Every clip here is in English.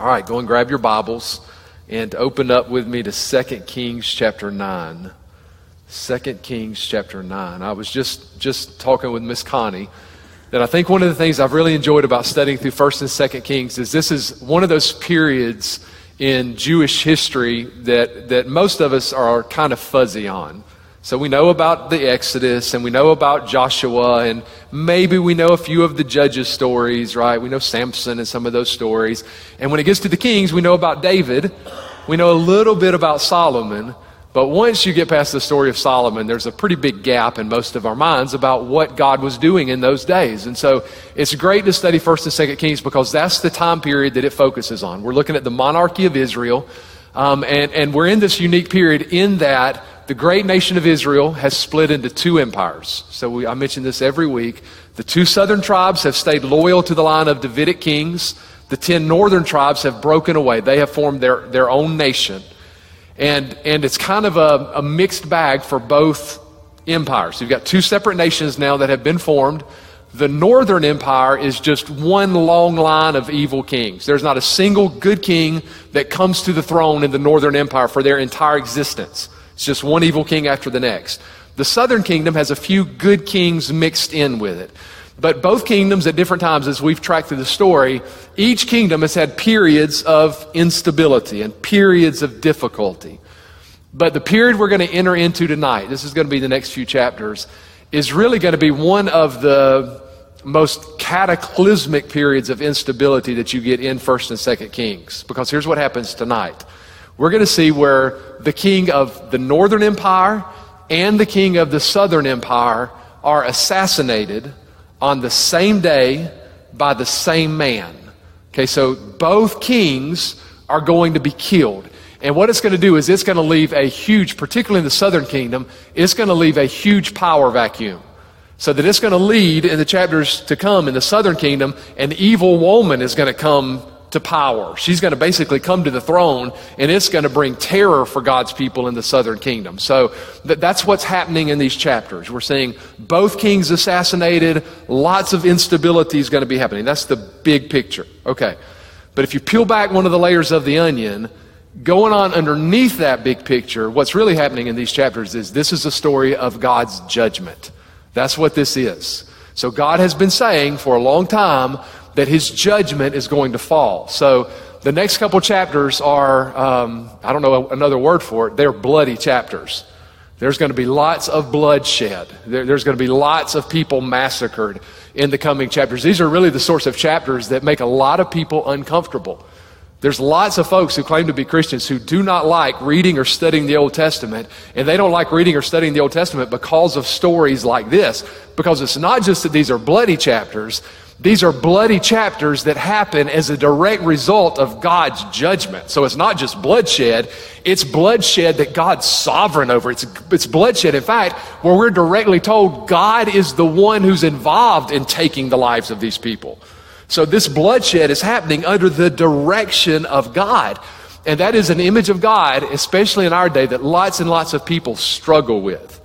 All right, go and grab your Bibles and open up with me to 2 Kings chapter 9. 2 Kings chapter 9. I was just, just talking with Miss Connie that I think one of the things I've really enjoyed about studying through 1st and 2nd Kings is this is one of those periods in Jewish history that, that most of us are kind of fuzzy on. So we know about the Exodus and we know about Joshua and maybe we know a few of the judges' stories, right? We know Samson and some of those stories. And when it gets to the kings, we know about David. We know a little bit about Solomon. But once you get past the story of Solomon, there's a pretty big gap in most of our minds about what God was doing in those days. And so it's great to study 1st and 2nd Kings because that's the time period that it focuses on. We're looking at the monarchy of Israel. Um, and, and we're in this unique period in that the great nation of Israel has split into two empires. So we, I mention this every week. The two southern tribes have stayed loyal to the line of Davidic kings. The ten northern tribes have broken away. They have formed their, their own nation. And, and it's kind of a, a mixed bag for both empires. You've got two separate nations now that have been formed. The northern empire is just one long line of evil kings. There's not a single good king that comes to the throne in the northern empire for their entire existence. It's just one evil king after the next. The southern kingdom has a few good kings mixed in with it. But both kingdoms at different times, as we've tracked through the story, each kingdom has had periods of instability and periods of difficulty. But the period we're going to enter into tonight, this is going to be the next few chapters, is really going to be one of the most cataclysmic periods of instability that you get in 1st and 2nd Kings. Because here's what happens tonight we're going to see where the king of the northern empire and the king of the southern empire are assassinated on the same day by the same man. Okay, so both kings are going to be killed. And what it's going to do is it's going to leave a huge, particularly in the southern kingdom, it's going to leave a huge power vacuum. So that it's going to lead in the chapters to come in the southern kingdom, an evil woman is going to come to power. She's going to basically come to the throne, and it's going to bring terror for God's people in the southern kingdom. So th- that's what's happening in these chapters. We're seeing both kings assassinated, lots of instability is going to be happening. That's the big picture. Okay. But if you peel back one of the layers of the onion, going on underneath that big picture, what's really happening in these chapters is this is a story of God's judgment. That's what this is. So God has been saying for a long time, that his judgment is going to fall. So the next couple chapters are, um, I don't know another word for it, they're bloody chapters. There's going to be lots of bloodshed. There, there's going to be lots of people massacred in the coming chapters. These are really the sorts of chapters that make a lot of people uncomfortable. There's lots of folks who claim to be Christians who do not like reading or studying the Old Testament, and they don't like reading or studying the Old Testament because of stories like this. Because it's not just that these are bloody chapters, these are bloody chapters that happen as a direct result of God's judgment. So it's not just bloodshed, it's bloodshed that God's sovereign over. It's, it's bloodshed, in fact, where we're directly told God is the one who's involved in taking the lives of these people. So this bloodshed is happening under the direction of God. And that is an image of God, especially in our day, that lots and lots of people struggle with.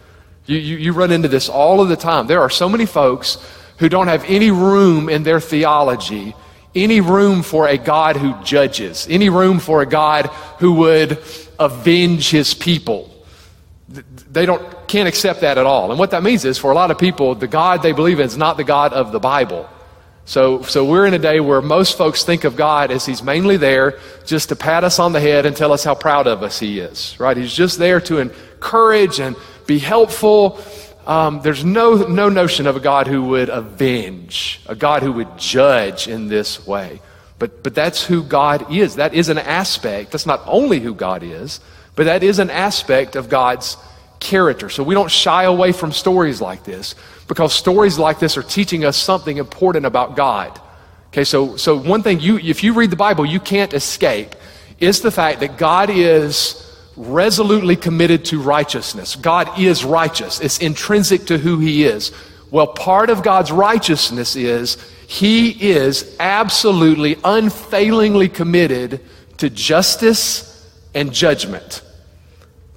You, you, you run into this all of the time. There are so many folks who don't have any room in their theology, any room for a God who judges, any room for a God who would avenge his people. They don't, can't accept that at all. And what that means is for a lot of people, the God they believe in is not the God of the Bible. So, so we're in a day where most folks think of God as He's mainly there just to pat us on the head and tell us how proud of us He is, right? He's just there to encourage and be helpful um, there's no, no notion of a God who would avenge, a God who would judge in this way. But, but that's who God is. That is an aspect. That's not only who God is, but that is an aspect of God's character. So we don't shy away from stories like this because stories like this are teaching us something important about God. Okay, so, so one thing you, if you read the Bible, you can't escape is the fact that God is resolutely committed to righteousness. God is righteous, it's intrinsic to who He is. Well, part of God's righteousness is He is absolutely, unfailingly committed to justice and judgment.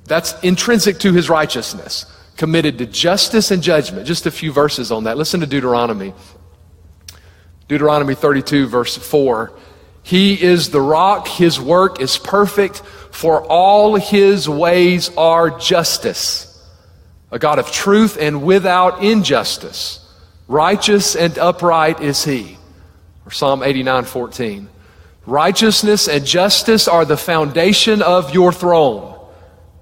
That's intrinsic to His righteousness. Committed to justice and judgment. Just a few verses on that. Listen to Deuteronomy. Deuteronomy 32, verse 4. He is the rock. His work is perfect, for all his ways are justice. A God of truth and without injustice. Righteous and upright is he. Or Psalm 89 14. Righteousness and justice are the foundation of your throne.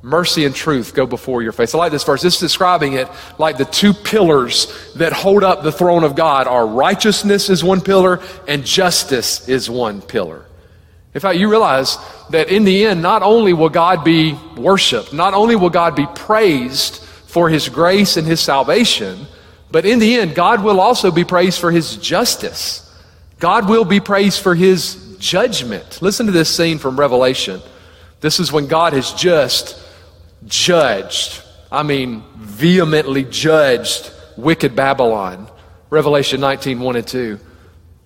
Mercy and truth go before your face. I like this verse. This is describing it like the two pillars that hold up the throne of God are righteousness is one pillar and justice is one pillar. In fact, you realize that in the end, not only will God be worshiped, not only will God be praised for his grace and his salvation, but in the end, God will also be praised for his justice. God will be praised for his judgment. Listen to this scene from Revelation. This is when God has just judged, I mean, vehemently judged wicked Babylon. Revelation 19 1 and 2.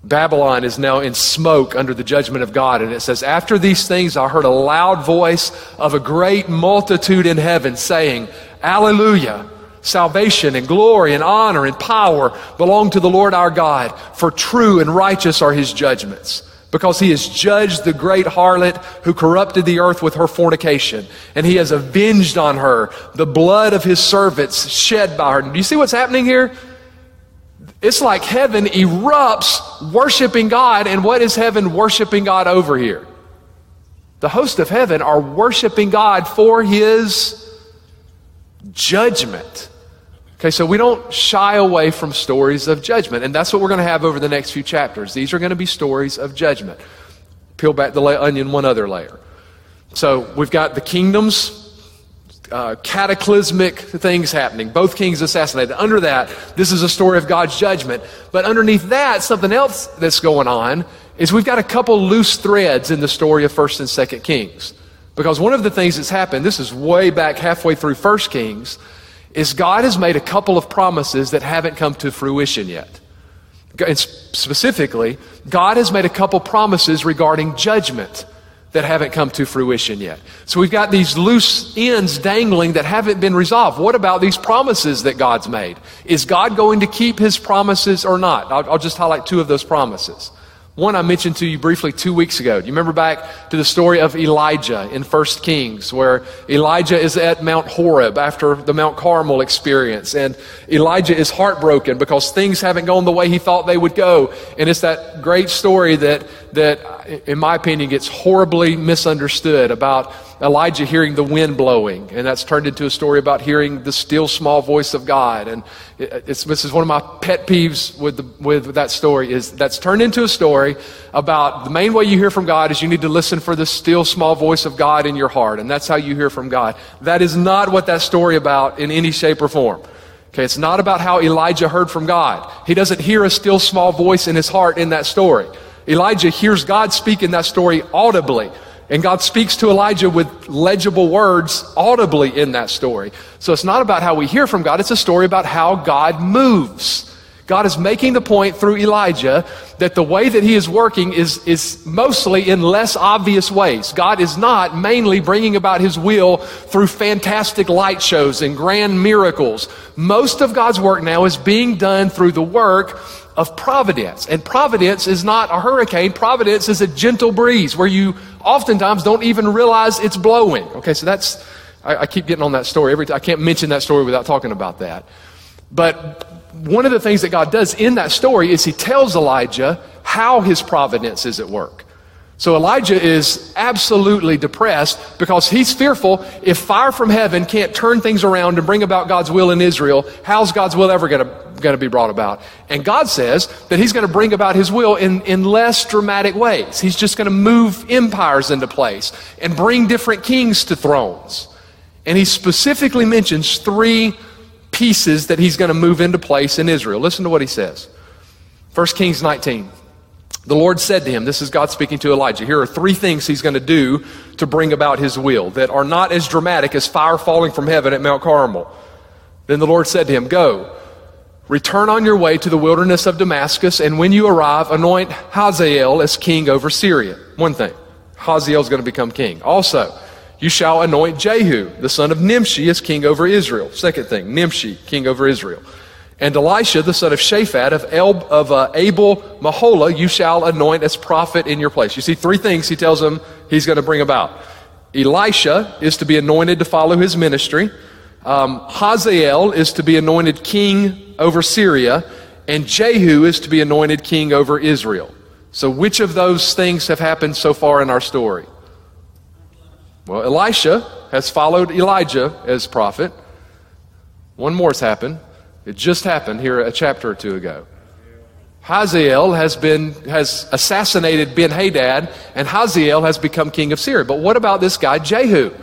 Babylon is now in smoke under the judgment of God. And it says, After these things, I heard a loud voice of a great multitude in heaven saying, Alleluia! Salvation and glory and honor and power belong to the Lord our God, for true and righteous are his judgments because he has judged the great harlot who corrupted the earth with her fornication, and he has avenged on her the blood of his servants shed by her. Do you see what's happening here? It's like heaven erupts worshiping God, and what is heaven worshiping God over here? The host of heaven are worshiping God for his judgment. Okay, so we don't shy away from stories of judgment, and that's what we're going to have over the next few chapters. These are going to be stories of judgment. Peel back the onion one other layer. So we've got the kingdoms, uh, cataclysmic things happening, both kings assassinated. Under that, this is a story of God's judgment. But underneath that, something else that's going on is we've got a couple loose threads in the story of 1st and 2nd Kings. Because one of the things that's happened, this is way back halfway through 1st Kings, is God has made a couple of promises that haven't come to fruition yet. And specifically, God has made a couple promises regarding judgment that haven't come to fruition yet. So we've got these loose ends dangling that haven't been resolved. What about these promises that God's made? Is God going to keep his promises or not? I'll, I'll just highlight two of those promises. One I mentioned to you briefly two weeks ago. Do you remember back to the story of Elijah in 1 Kings, where Elijah is at Mount Horeb after the Mount Carmel experience, and Elijah is heartbroken because things haven't gone the way he thought they would go. And it's that great story that, that in my opinion, gets horribly misunderstood about Elijah hearing the wind blowing, and that's turned into a story about hearing the still small voice of God. And this is one of my pet peeves with, the, with that story is that's turned into a story about the main way you hear from God is you need to listen for the still small voice of God in your heart, and that's how you hear from God. That is not what that story about in any shape or form. Okay, it's not about how Elijah heard from God. He doesn't hear a still small voice in his heart in that story. Elijah hears God speak in that story audibly. And God speaks to Elijah with legible words audibly in that story. So it's not about how we hear from God, it's a story about how God moves. God is making the point through Elijah that the way that he is working is, is mostly in less obvious ways. God is not mainly bringing about his will through fantastic light shows and grand miracles. Most of God's work now is being done through the work of providence. And providence is not a hurricane. Providence is a gentle breeze where you oftentimes don't even realize it's blowing. Okay, so that's, I, I keep getting on that story every time. I can't mention that story without talking about that. But one of the things that God does in that story is he tells Elijah how his providence is at work. So Elijah is absolutely depressed because he's fearful if fire from heaven can't turn things around and bring about God's will in Israel, how's God's will ever going to be brought about? And God says that he's going to bring about his will in, in less dramatic ways. He's just going to move empires into place and bring different kings to thrones. And he specifically mentions three pieces that he's going to move into place in Israel. Listen to what he says. 1 Kings 19. The Lord said to him, This is God speaking to Elijah. Here are three things he's going to do to bring about his will that are not as dramatic as fire falling from heaven at Mount Carmel. Then the Lord said to him, Go, return on your way to the wilderness of Damascus, and when you arrive, anoint Hazael as king over Syria. One thing, Hazael is going to become king. Also, you shall anoint Jehu, the son of Nimshi, as king over Israel. Second thing, Nimshi, king over Israel. And Elisha, the son of Shaphat of, El, of uh, Abel Meholah, you shall anoint as prophet in your place. You see three things he tells them he's going to bring about. Elisha is to be anointed to follow his ministry. Um, Hazael is to be anointed king over Syria. And Jehu is to be anointed king over Israel. So, which of those things have happened so far in our story? Well, Elisha has followed Elijah as prophet. One more has happened. It just happened here a chapter or two ago. Hazael has been has assassinated Ben Hadad, and Hazael has become king of Syria. But what about this guy Jehu?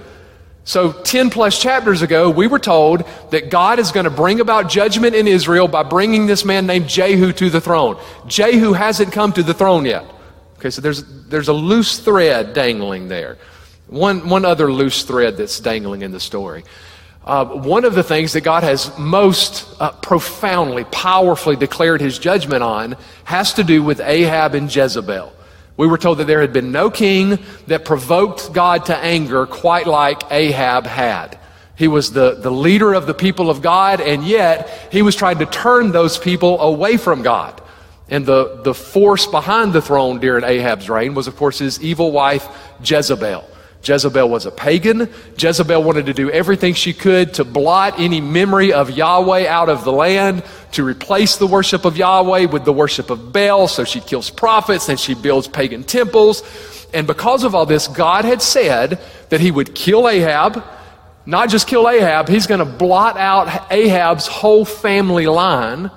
So, 10 plus chapters ago, we were told that God is going to bring about judgment in Israel by bringing this man named Jehu to the throne. Jehu hasn't come to the throne yet. Okay, so there's, there's a loose thread dangling there. One, one other loose thread that's dangling in the story. Uh, one of the things that God has most uh, profoundly, powerfully declared his judgment on has to do with Ahab and Jezebel. We were told that there had been no king that provoked God to anger quite like Ahab had. He was the, the leader of the people of God, and yet he was trying to turn those people away from God. And the, the force behind the throne during Ahab's reign was, of course, his evil wife, Jezebel. Jezebel was a pagan. Jezebel wanted to do everything she could to blot any memory of Yahweh out of the land, to replace the worship of Yahweh with the worship of Baal. So she kills prophets and she builds pagan temples. And because of all this, God had said that he would kill Ahab. Not just kill Ahab, he's going to blot out Ahab's whole family line.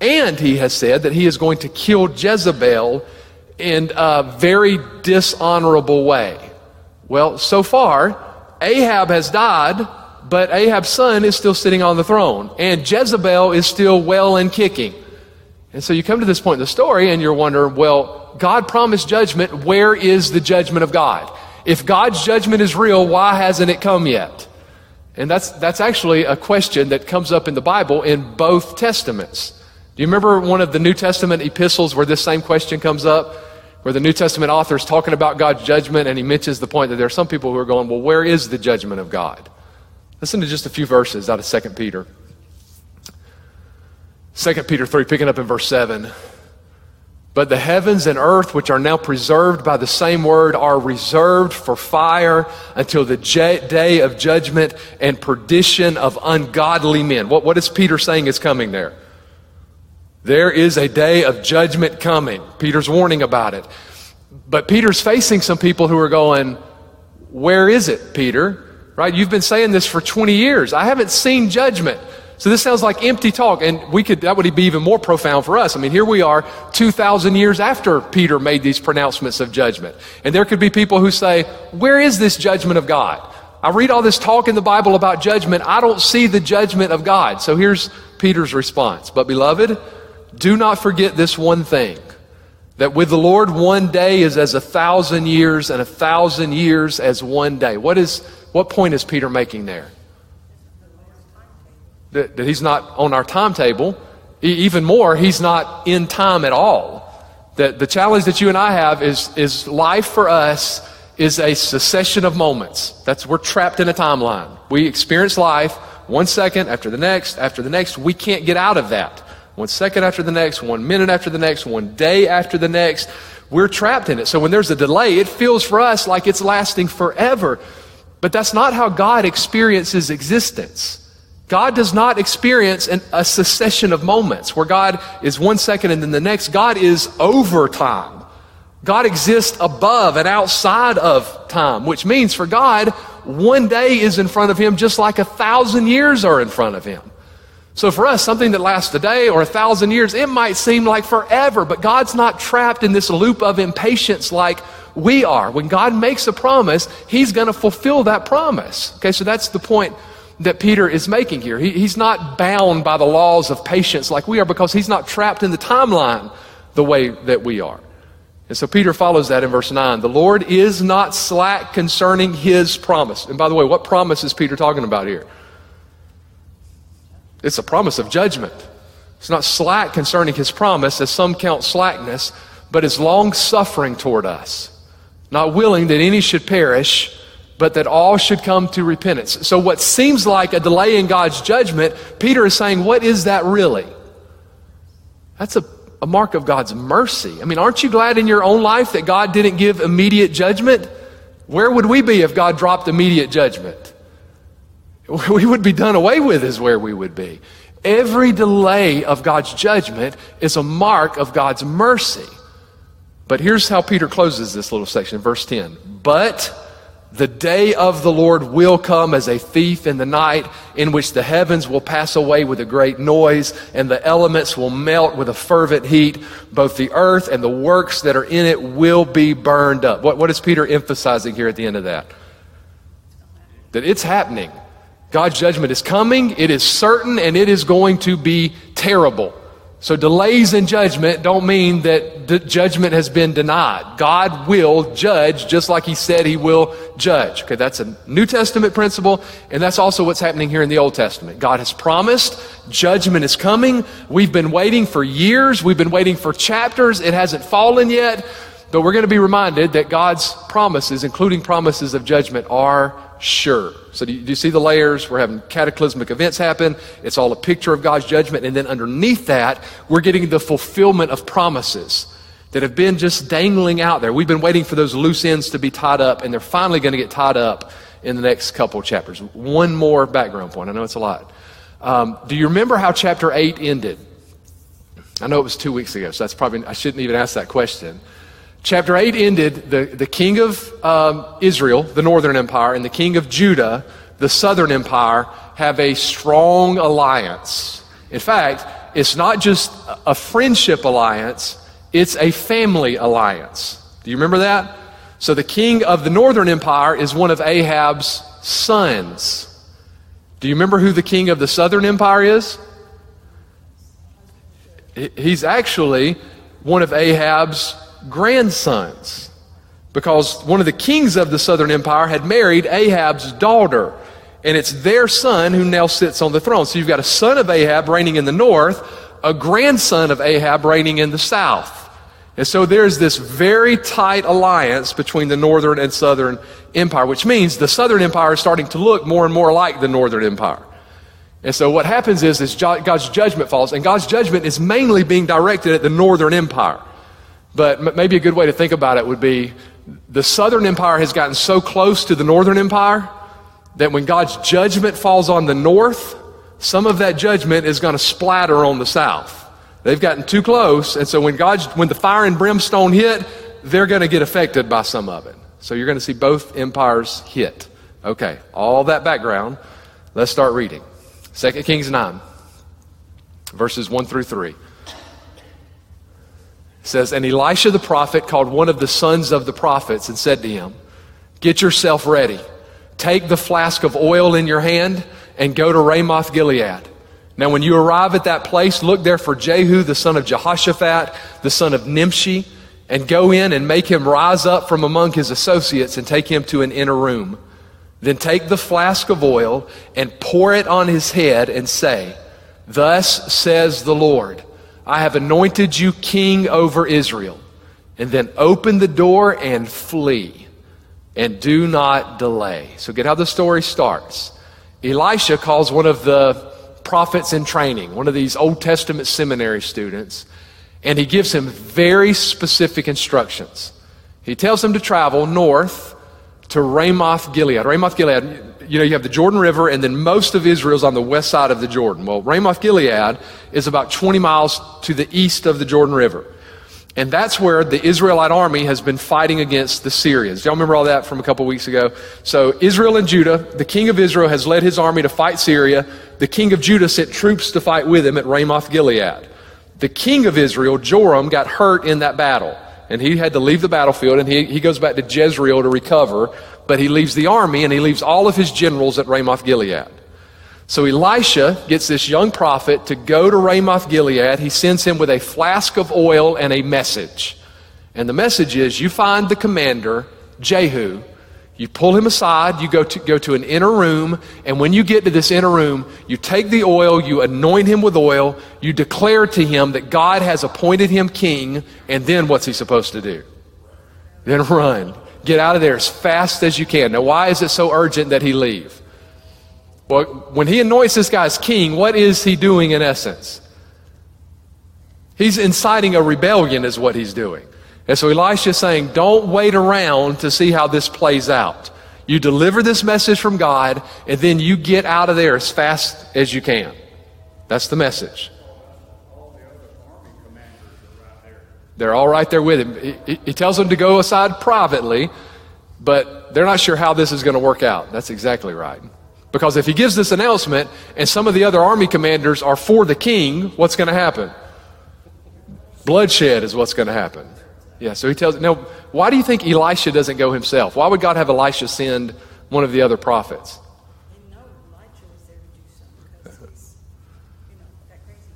And he has said that he is going to kill Jezebel in a very dishonorable way. Well, so far, Ahab has died, but Ahab's son is still sitting on the throne, and Jezebel is still well and kicking. And so you come to this point in the story, and you're wondering, well, God promised judgment. Where is the judgment of God? If God's judgment is real, why hasn't it come yet? And that's, that's actually a question that comes up in the Bible in both Testaments. Do you remember one of the New Testament epistles where this same question comes up? Where the New Testament author is talking about God's judgment, and he mentions the point that there are some people who are going, Well, where is the judgment of God? Listen to just a few verses out of 2 Peter. 2 Peter 3, picking up in verse 7. But the heavens and earth, which are now preserved by the same word, are reserved for fire until the day of judgment and perdition of ungodly men. What, what is Peter saying is coming there? There is a day of judgment coming. Peter's warning about it. But Peter's facing some people who are going, Where is it, Peter? Right? You've been saying this for 20 years. I haven't seen judgment. So this sounds like empty talk, and we could that would be even more profound for us. I mean, here we are 2,000 years after Peter made these pronouncements of judgment. And there could be people who say, Where is this judgment of God? I read all this talk in the Bible about judgment. I don't see the judgment of God. So here's Peter's response. But, beloved, do not forget this one thing that with the Lord, one day is as a thousand years, and a thousand years as one day. What, is, what point is Peter making there? That, that he's not on our timetable. even more, he's not in time at all. That the challenge that you and I have is, is life for us is a succession of moments. That's we're trapped in a timeline. We experience life one second after the next, after the next. We can't get out of that one second after the next, one minute after the next, one day after the next. We're trapped in it. So when there's a delay, it feels for us like it's lasting forever. But that's not how God experiences existence. God does not experience an, a succession of moments where God is one second and then the next. God is over time. God exists above and outside of time, which means for God, one day is in front of him just like a thousand years are in front of him. So for us, something that lasts a day or a thousand years, it might seem like forever, but God's not trapped in this loop of impatience like we are. When God makes a promise, He's going to fulfill that promise. Okay, so that's the point that Peter is making here. He, he's not bound by the laws of patience like we are because he's not trapped in the timeline the way that we are. And so Peter follows that in verse 9. The Lord is not slack concerning his promise. And by the way, what promise is Peter talking about here? It's a promise of judgment. It's not slack concerning his promise, as some count slackness, but is long suffering toward us, not willing that any should perish, but that all should come to repentance. So, what seems like a delay in God's judgment, Peter is saying, what is that really? That's a, a mark of God's mercy. I mean, aren't you glad in your own life that God didn't give immediate judgment? Where would we be if God dropped immediate judgment? We would be done away with, is where we would be. Every delay of God's judgment is a mark of God's mercy. But here's how Peter closes this little section, verse 10. But the day of the Lord will come as a thief in the night, in which the heavens will pass away with a great noise, and the elements will melt with a fervent heat. Both the earth and the works that are in it will be burned up. What, what is Peter emphasizing here at the end of that? That it's happening. God's judgment is coming, it is certain, and it is going to be terrible. So, delays in judgment don't mean that the judgment has been denied. God will judge just like He said He will judge. Okay, that's a New Testament principle, and that's also what's happening here in the Old Testament. God has promised judgment is coming. We've been waiting for years, we've been waiting for chapters. It hasn't fallen yet, but we're going to be reminded that God's promises, including promises of judgment, are sure. So do you, do you, see the layers? We're having cataclysmic events happen. It's all a picture of God's judgment. And then underneath that, we're getting the fulfillment of promises that have been just dangling out there. We've been waiting for those loose ends to be tied up, and they're finally going to get tied up in the next couple chapters. One more background point. I know it's a lot. Um, do you remember how chapter 8 ended? I know it was two weeks ago, so that's probably, I shouldn't even ask that question. Chapter 8 ended the, the king of um, Israel, the northern empire, and the king of Judah, the southern empire, have a strong alliance. In fact, it's not just a friendship alliance, it's a family alliance. Do you remember that? So the king of the northern empire is one of Ahab's sons. Do you remember who the king of the southern empire is? He's actually one of Ahab's grandsons because one of the kings of the southern empire had married Ahab's daughter. And it's their son who now sits on the throne. So you've got a son of Ahab reigning in the north, a grandson of Ahab reigning in the south. And so there's this very tight alliance between the northern and southern empire, which means the southern empire is starting to look more and more like the northern empire. And so what happens is, is God's judgment falls, and God's judgment is mainly being directed at the northern empire. But maybe a good way to think about it would be the southern empire has gotten so close to the northern empire that when God's judgment falls on the north, some of that judgment is going to splatter on the south. They've gotten too close, and so when God's when the fire and brimstone hit, they're going to get affected by some of it. So you're going to see both empires hit. Okay, all that background. Let's start reading. 2 Kings 9, verses 1 through 3 says, And Elisha the prophet called one of the sons of the prophets and said to him, Get yourself ready. Take the flask of oil in your hand and go to Ramoth Gilead. Now, when you arrive at that place, look there for Jehu, the son of Jehoshaphat, the son of Nimshi, and go in and make him rise up from among his associates and take him to an inner room. Then take the flask of oil and pour it on his head and say, Thus says the Lord. I have anointed you king over Israel. And then open the door and flee. And do not delay. So, get how the story starts. Elisha calls one of the prophets in training, one of these Old Testament seminary students, and he gives him very specific instructions. He tells him to travel north to Ramoth Gilead. Ramoth Gilead, you know, you have the Jordan River, and then most of Israel's on the west side of the Jordan. Well, Ramoth Gilead is about 20 miles to the east of the Jordan River. And that's where the Israelite army has been fighting against the Syrians. Y'all remember all that from a couple weeks ago? So, Israel and Judah, the king of Israel has led his army to fight Syria. The king of Judah sent troops to fight with him at Ramoth Gilead. The king of Israel, Joram, got hurt in that battle. And he had to leave the battlefield, and he, he goes back to Jezreel to recover but he leaves the army and he leaves all of his generals at Ramoth Gilead. So Elisha gets this young prophet to go to Ramoth Gilead. He sends him with a flask of oil and a message. And the message is you find the commander, Jehu, you pull him aside, you go to, go to an inner room, and when you get to this inner room, you take the oil, you anoint him with oil, you declare to him that God has appointed him king, and then what's he supposed to do? Then run. Get out of there as fast as you can. Now, why is it so urgent that he leave? Well, when he anoints this guy as king, what is he doing in essence? He's inciting a rebellion, is what he's doing. And so Elisha is saying, don't wait around to see how this plays out. You deliver this message from God, and then you get out of there as fast as you can. That's the message. They're all right there with him. He, he, tells them to go aside privately, but they're not sure how this is going to work out. That's exactly right. Because if he gives this announcement and some of the other army commanders are for the king, what's going to happen? Bloodshed is what's going to happen. Yeah, so he tells, now, why do you think Elisha doesn't go himself? Why would God have Elisha send one of the other prophets?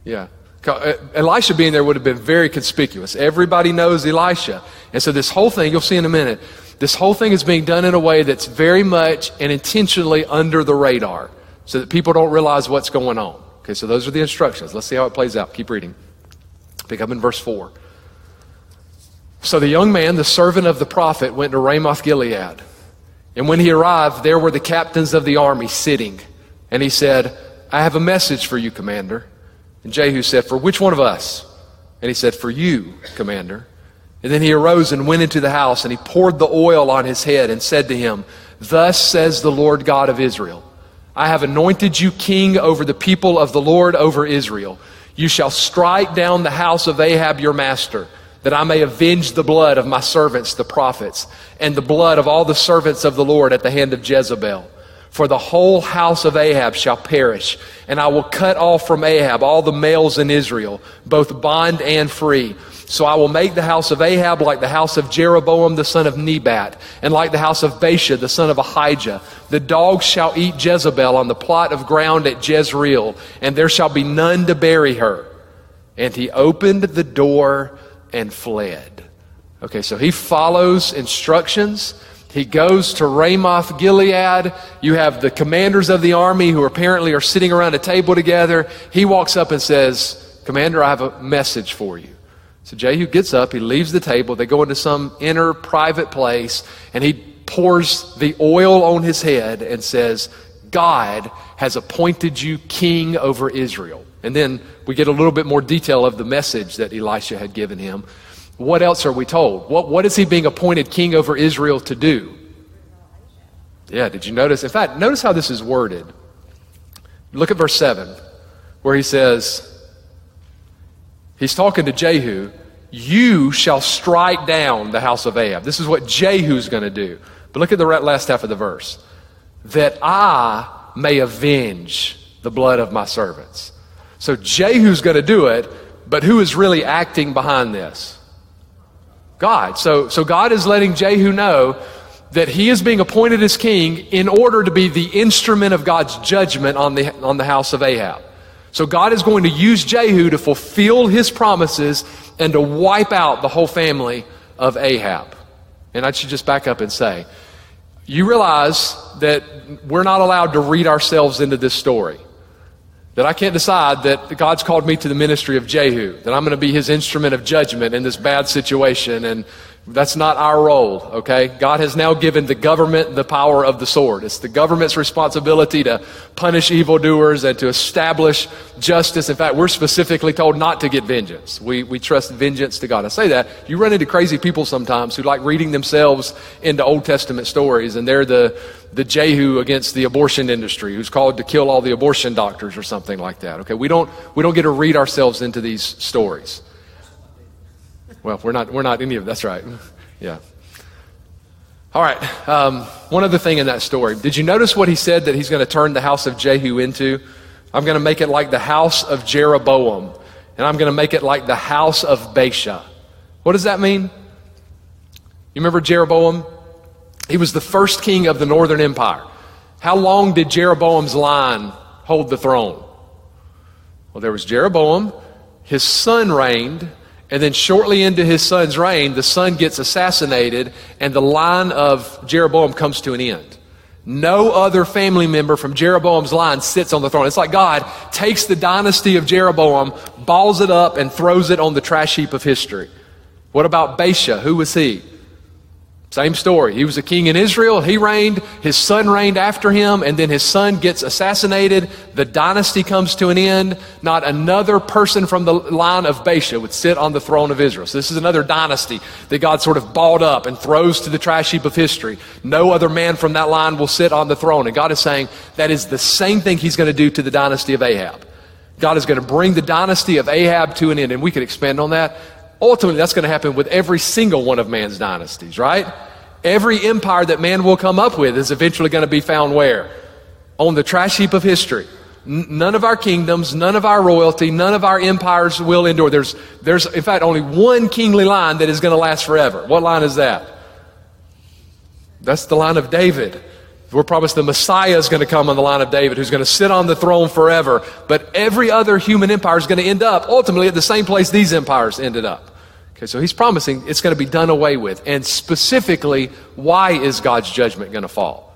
Yeah. Uh, Elisha being there would have been very conspicuous. Everybody knows Elisha. And so this whole thing, you'll see in a minute, this whole thing is being done in a way that's very much and intentionally under the radar so that people don't realize what's going on. Okay, so those are the instructions. Let's see how it plays out. Keep reading. Pick up in verse 4. So the young man, the servant of the prophet, went to Ramoth Gilead. And when he arrived, there were the captains of the army sitting. And he said, I have a message for you, commander. And Jehu said, For which one of us? And he said, For you, commander. And then he arose and went into the house, and he poured the oil on his head and said to him, Thus says the Lord God of Israel I have anointed you king over the people of the Lord over Israel. You shall strike down the house of Ahab your master that I may avenge the blood of my servants, the prophets, and the blood of all the servants of the Lord at the hand of Jezebel. For the whole house of Ahab shall perish, and I will cut off from Ahab all the males in Israel, both bond and free. So I will make the house of Ahab like the house of Jeroboam the son of Nebat, and like the house of Baasha the son of Ahijah. The dogs shall eat Jezebel on the plot of ground at Jezreel, and there shall be none to bury her. And he opened the door and fled. Okay, so he follows instructions. He goes to Ramoth Gilead. You have the commanders of the army who apparently are sitting around a table together. He walks up and says, Commander, I have a message for you. So Jehu gets up, he leaves the table, they go into some inner private place, and he pours the oil on his head and says, God has appointed you king over Israel. And then we get a little bit more detail of the message that Elisha had given him. What else are we told? What, what is he being appointed king over Israel to do? Yeah, did you notice? In fact, notice how this is worded. Look at verse 7, where he says, He's talking to Jehu, You shall strike down the house of Ahab. This is what Jehu's going to do. But look at the last half of the verse. That I may avenge the blood of my servants. So Jehu's going to do it, but who is really acting behind this? God. So, so God is letting Jehu know that he is being appointed as king in order to be the instrument of God's judgment on the, on the house of Ahab. So God is going to use Jehu to fulfill his promises and to wipe out the whole family of Ahab. And I should just back up and say, you realize that we're not allowed to read ourselves into this story. That I can't decide that God's called me to the ministry of Jehu, that I'm going to be his instrument of judgment in this bad situation, and that's not our role, okay? God has now given the government the power of the sword. It's the government's responsibility to punish evildoers and to establish justice. In fact, we're specifically told not to get vengeance. We, we trust vengeance to God. I say that. You run into crazy people sometimes who like reading themselves into Old Testament stories, and they're the, the Jehu against the abortion industry who's called to kill all the abortion doctors or something like that, okay? We don't, we don't get to read ourselves into these stories. Well, we're not, we're not any of that's right. Yeah. All right. Um, one other thing in that story. Did you notice what he said that he's going to turn the house of Jehu into? I'm going to make it like the house of Jeroboam, and I'm going to make it like the house of Baasha. What does that mean? You remember Jeroboam? He was the first king of the northern empire. How long did Jeroboam's line hold the throne? Well, there was Jeroboam. His son reigned, and then, shortly into his son's reign, the son gets assassinated, and the line of Jeroboam comes to an end. No other family member from Jeroboam's line sits on the throne. It's like God takes the dynasty of Jeroboam, balls it up, and throws it on the trash heap of history. What about Baasha? Who was he? Same story. He was a king in Israel. He reigned. His son reigned after him, and then his son gets assassinated. The dynasty comes to an end. Not another person from the line of Baasha would sit on the throne of Israel. So this is another dynasty that God sort of bought up and throws to the trash heap of history. No other man from that line will sit on the throne. And God is saying that is the same thing He's going to do to the dynasty of Ahab. God is going to bring the dynasty of Ahab to an end, and we could expand on that Ultimately, that's going to happen with every single one of man's dynasties, right? Every empire that man will come up with is eventually going to be found where? On the trash heap of history. None of our kingdoms, none of our royalty, none of our empires will endure. There's, there's, in fact, only one kingly line that is going to last forever. What line is that? That's the line of David. We're promised the Messiah is going to come on the line of David, who's going to sit on the throne forever. But every other human empire is going to end up ultimately at the same place these empires ended up. Okay, so he's promising it's going to be done away with. And specifically, why is God's judgment going to fall?